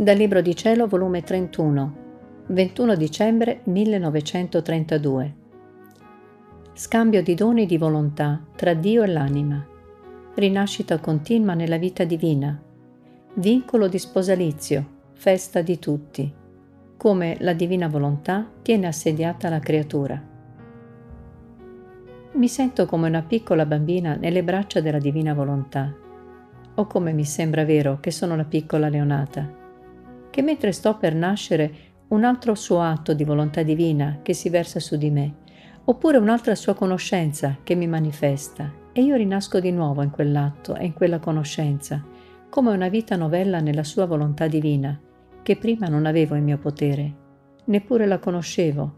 Dal Libro di Cielo, volume 31, 21 dicembre 1932. Scambio di doni di volontà tra Dio e l'anima. Rinascita continua nella vita divina. Vincolo di sposalizio, festa di tutti. Come la divina volontà tiene assediata la creatura. Mi sento come una piccola bambina nelle braccia della divina volontà. O come mi sembra vero che sono la piccola leonata che mentre sto per nascere un altro suo atto di volontà divina che si versa su di me, oppure un'altra sua conoscenza che mi manifesta, e io rinasco di nuovo in quell'atto e in quella conoscenza, come una vita novella nella sua volontà divina, che prima non avevo in mio potere, neppure la conoscevo,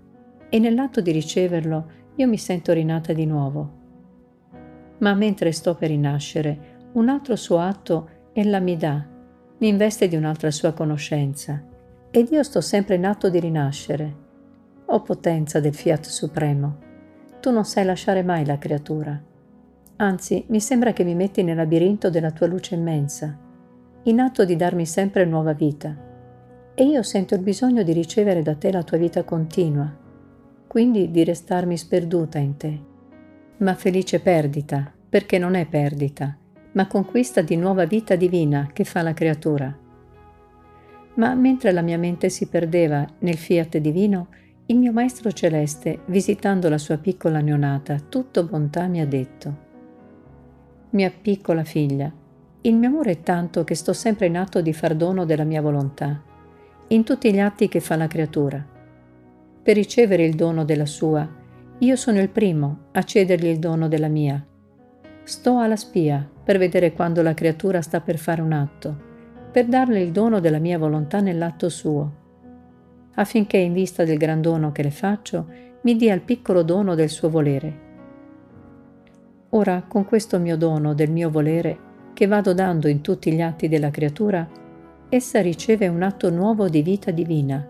e nell'atto di riceverlo io mi sento rinata di nuovo. Ma mentre sto per rinascere, un altro suo atto ella mi dà mi investe di un'altra sua conoscenza ed io sto sempre in atto di rinascere. O potenza del fiat supremo, tu non sai lasciare mai la creatura. Anzi, mi sembra che mi metti nel labirinto della tua luce immensa, in atto di darmi sempre nuova vita. E io sento il bisogno di ricevere da te la tua vita continua, quindi di restarmi sperduta in te. Ma felice perdita, perché non è perdita, ma conquista di nuova vita divina che fa la creatura. Ma mentre la mia mente si perdeva nel fiat divino, il mio Maestro Celeste, visitando la sua piccola neonata, tutto bontà mi ha detto, Mia piccola figlia, il mio amore è tanto che sto sempre in atto di far dono della mia volontà, in tutti gli atti che fa la creatura. Per ricevere il dono della sua, io sono il primo a cedergli il dono della mia. Sto alla spia per vedere quando la creatura sta per fare un atto, per darle il dono della mia volontà nell'atto suo, affinché in vista del gran dono che le faccio, mi dia il piccolo dono del suo volere. Ora, con questo mio dono del mio volere, che vado dando in tutti gli atti della creatura, essa riceve un atto nuovo di vita divina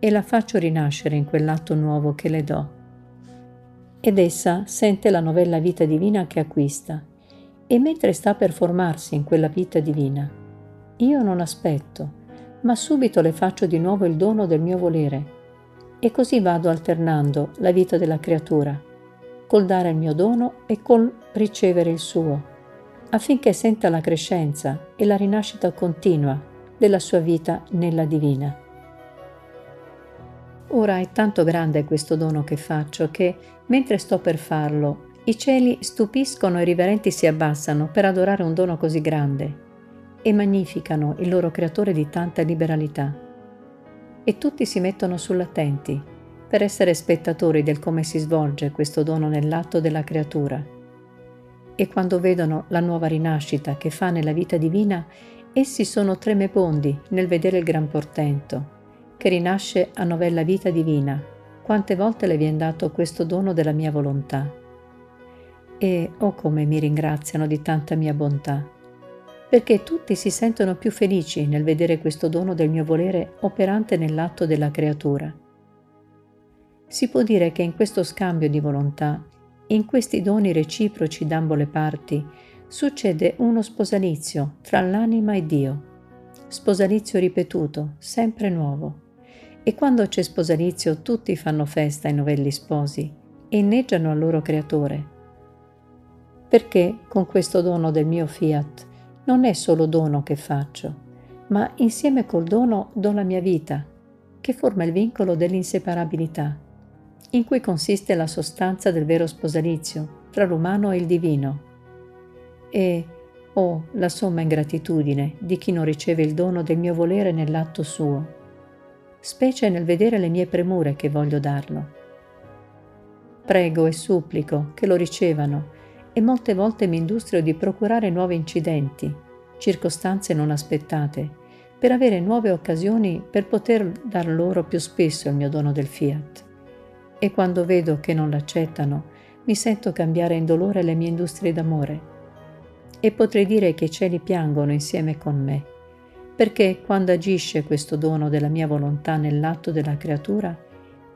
e la faccio rinascere in quell'atto nuovo che le do. Ed essa sente la novella vita divina che acquista e mentre sta per formarsi in quella vita divina, io non aspetto, ma subito le faccio di nuovo il dono del mio volere e così vado alternando la vita della creatura, col dare il mio dono e col ricevere il suo, affinché senta la crescenza e la rinascita continua della sua vita nella divina. Ora è tanto grande questo dono che faccio che, mentre sto per farlo i cieli stupiscono e riverenti si abbassano per adorare un dono così grande e magnificano il loro creatore di tanta liberalità. E tutti si mettono sull'attenti per essere spettatori del come si svolge questo dono nell'atto della creatura. E quando vedono la nuova rinascita che fa nella vita divina, essi sono tremebondi nel vedere il gran portento, che rinasce a novella vita divina, quante volte le viene dato questo dono della mia volontà e oh come mi ringraziano di tanta mia bontà, perché tutti si sentono più felici nel vedere questo dono del mio volere operante nell'atto della creatura. Si può dire che in questo scambio di volontà, in questi doni reciproci d'ambo le parti, succede uno sposalizio tra l'anima e Dio, sposalizio ripetuto, sempre nuovo. E quando c'è sposalizio tutti fanno festa ai novelli sposi e inneggiano al loro creatore perché con questo dono del mio fiat non è solo dono che faccio, ma insieme col dono do la mia vita, che forma il vincolo dell'inseparabilità, in cui consiste la sostanza del vero sposalizio tra l'umano e il divino. E, oh, la somma ingratitudine di chi non riceve il dono del mio volere nell'atto suo, specie nel vedere le mie premure che voglio darlo. Prego e supplico che lo ricevano e molte volte mi industrio di procurare nuovi incidenti, circostanze non aspettate, per avere nuove occasioni per poter dar loro più spesso il mio dono del fiat. E quando vedo che non l'accettano, mi sento cambiare in dolore le mie industrie d'amore. E potrei dire che i cieli piangono insieme con me, perché quando agisce questo dono della mia volontà nell'atto della creatura,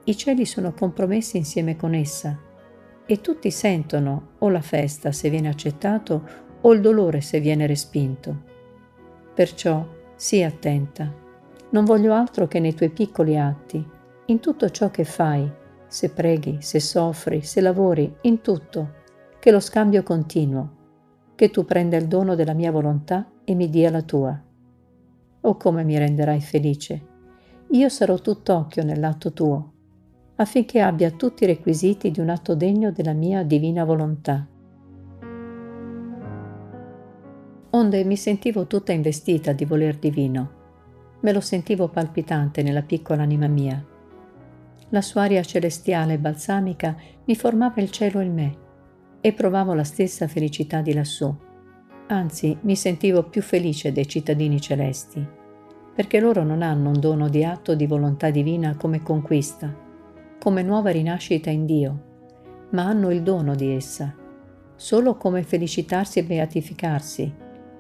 i cieli sono compromessi insieme con essa e tutti sentono o la festa se viene accettato o il dolore se viene respinto. Perciò sii attenta Non voglio altro che nei tuoi piccoli atti, in tutto ciò che fai, se preghi, se soffri, se lavori, in tutto, che lo scambio continuo, che tu prenda il dono della mia volontà e mi dia la tua. Oh come mi renderai felice! Io sarò tutt'occhio nell'atto tuo, affinché abbia tutti i requisiti di un atto degno della mia divina volontà. Onde mi sentivo tutta investita di voler divino. Me lo sentivo palpitante nella piccola anima mia. La sua aria celestiale e balsamica mi formava il cielo in me e provavo la stessa felicità di lassù. Anzi, mi sentivo più felice dei cittadini celesti, perché loro non hanno un dono di atto di volontà divina come conquista, come nuova rinascita in Dio, ma hanno il dono di essa, solo come felicitarsi e beatificarsi,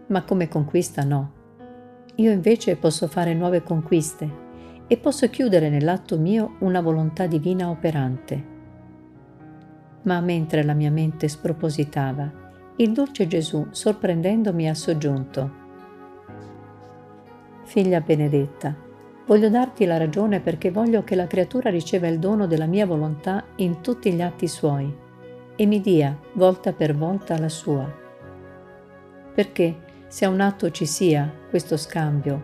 ma come conquista no. Io invece posso fare nuove conquiste e posso chiudere nell'atto mio una volontà divina operante. Ma mentre la mia mente spropositava, il dolce Gesù, sorprendendomi, ha soggiunto. Figlia benedetta, voglio darti la ragione perché voglio che la creatura riceva il dono della mia volontà in tutti gli atti suoi e mi dia, volta per volta, la sua. Perché se a un atto ci sia questo scambio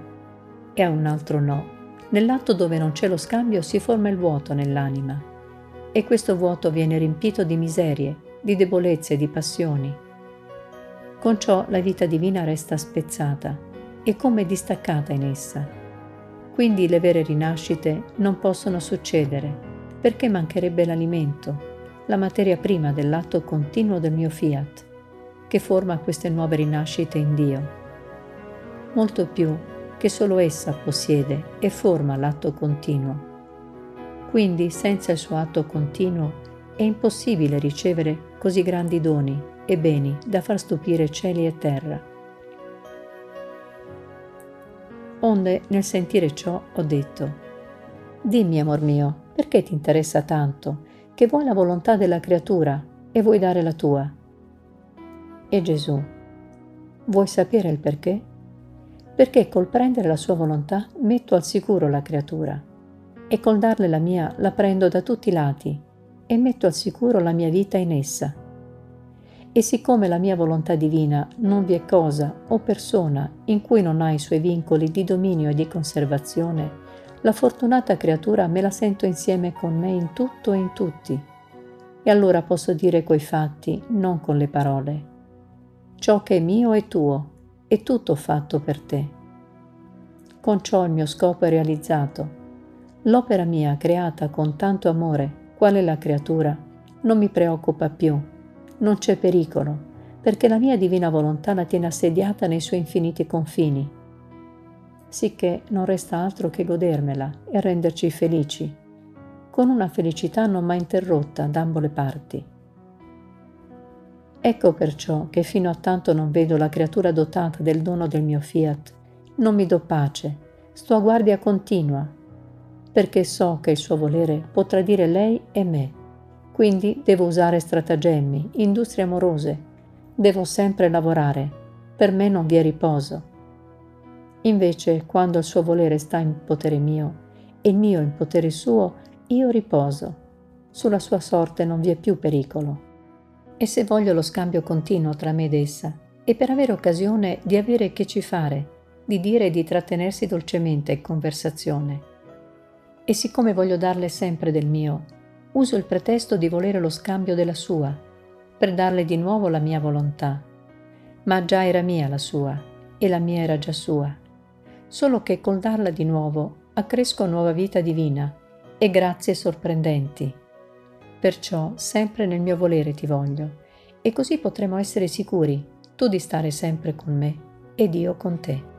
e a un altro no, nell'atto dove non c'è lo scambio si forma il vuoto nell'anima e questo vuoto viene riempito di miserie, di debolezze di passioni con ciò la vita divina resta spezzata e come distaccata in essa. Quindi le vere rinascite non possono succedere perché mancherebbe l'alimento, la materia prima dell'atto continuo del mio fiat, che forma queste nuove rinascite in Dio. Molto più che solo essa possiede e forma l'atto continuo. Quindi senza il suo atto continuo è impossibile ricevere così grandi doni e beni da far stupire cieli e terra. Onde, nel sentire ciò, ho detto, Dimmi, amor mio, perché ti interessa tanto, che vuoi la volontà della creatura e vuoi dare la tua? E Gesù, vuoi sapere il perché? Perché col prendere la sua volontà metto al sicuro la creatura e col darle la mia la prendo da tutti i lati e metto al sicuro la mia vita in essa e siccome la mia volontà divina non vi è cosa o persona in cui non ha i suoi vincoli di dominio e di conservazione, la fortunata creatura me la sento insieme con me in tutto e in tutti. E allora posso dire coi fatti, non con le parole. Ciò che è mio è tuo, è tutto fatto per te. Con ciò il mio scopo è realizzato. L'opera mia creata con tanto amore, quale la creatura, non mi preoccupa più non c'è pericolo, perché la mia divina volontà la tiene assediata nei suoi infiniti confini, sicché non resta altro che godermela e renderci felici, con una felicità non mai interrotta da ambo le parti. Ecco perciò che fino a tanto non vedo la creatura dotata del dono del mio fiat, non mi do pace, sto a guardia continua, perché so che il suo volere può tradire lei e me quindi devo usare stratagemmi, industrie amorose, devo sempre lavorare, per me non vi è riposo. Invece, quando il suo volere sta in potere mio e il mio in potere suo, io riposo. Sulla sua sorte non vi è più pericolo. E se voglio lo scambio continuo tra me ed essa, e per avere occasione di avere che ci fare, di dire e di trattenersi dolcemente in conversazione. E siccome voglio darle sempre del mio, uso il pretesto di volere lo scambio della sua, per darle di nuovo la mia volontà. Ma già era mia la sua, e la mia era già sua. Solo che col darla di nuovo accresco nuova vita divina e grazie sorprendenti. Perciò sempre nel mio volere ti voglio, e così potremo essere sicuri, tu di stare sempre con me ed io con te.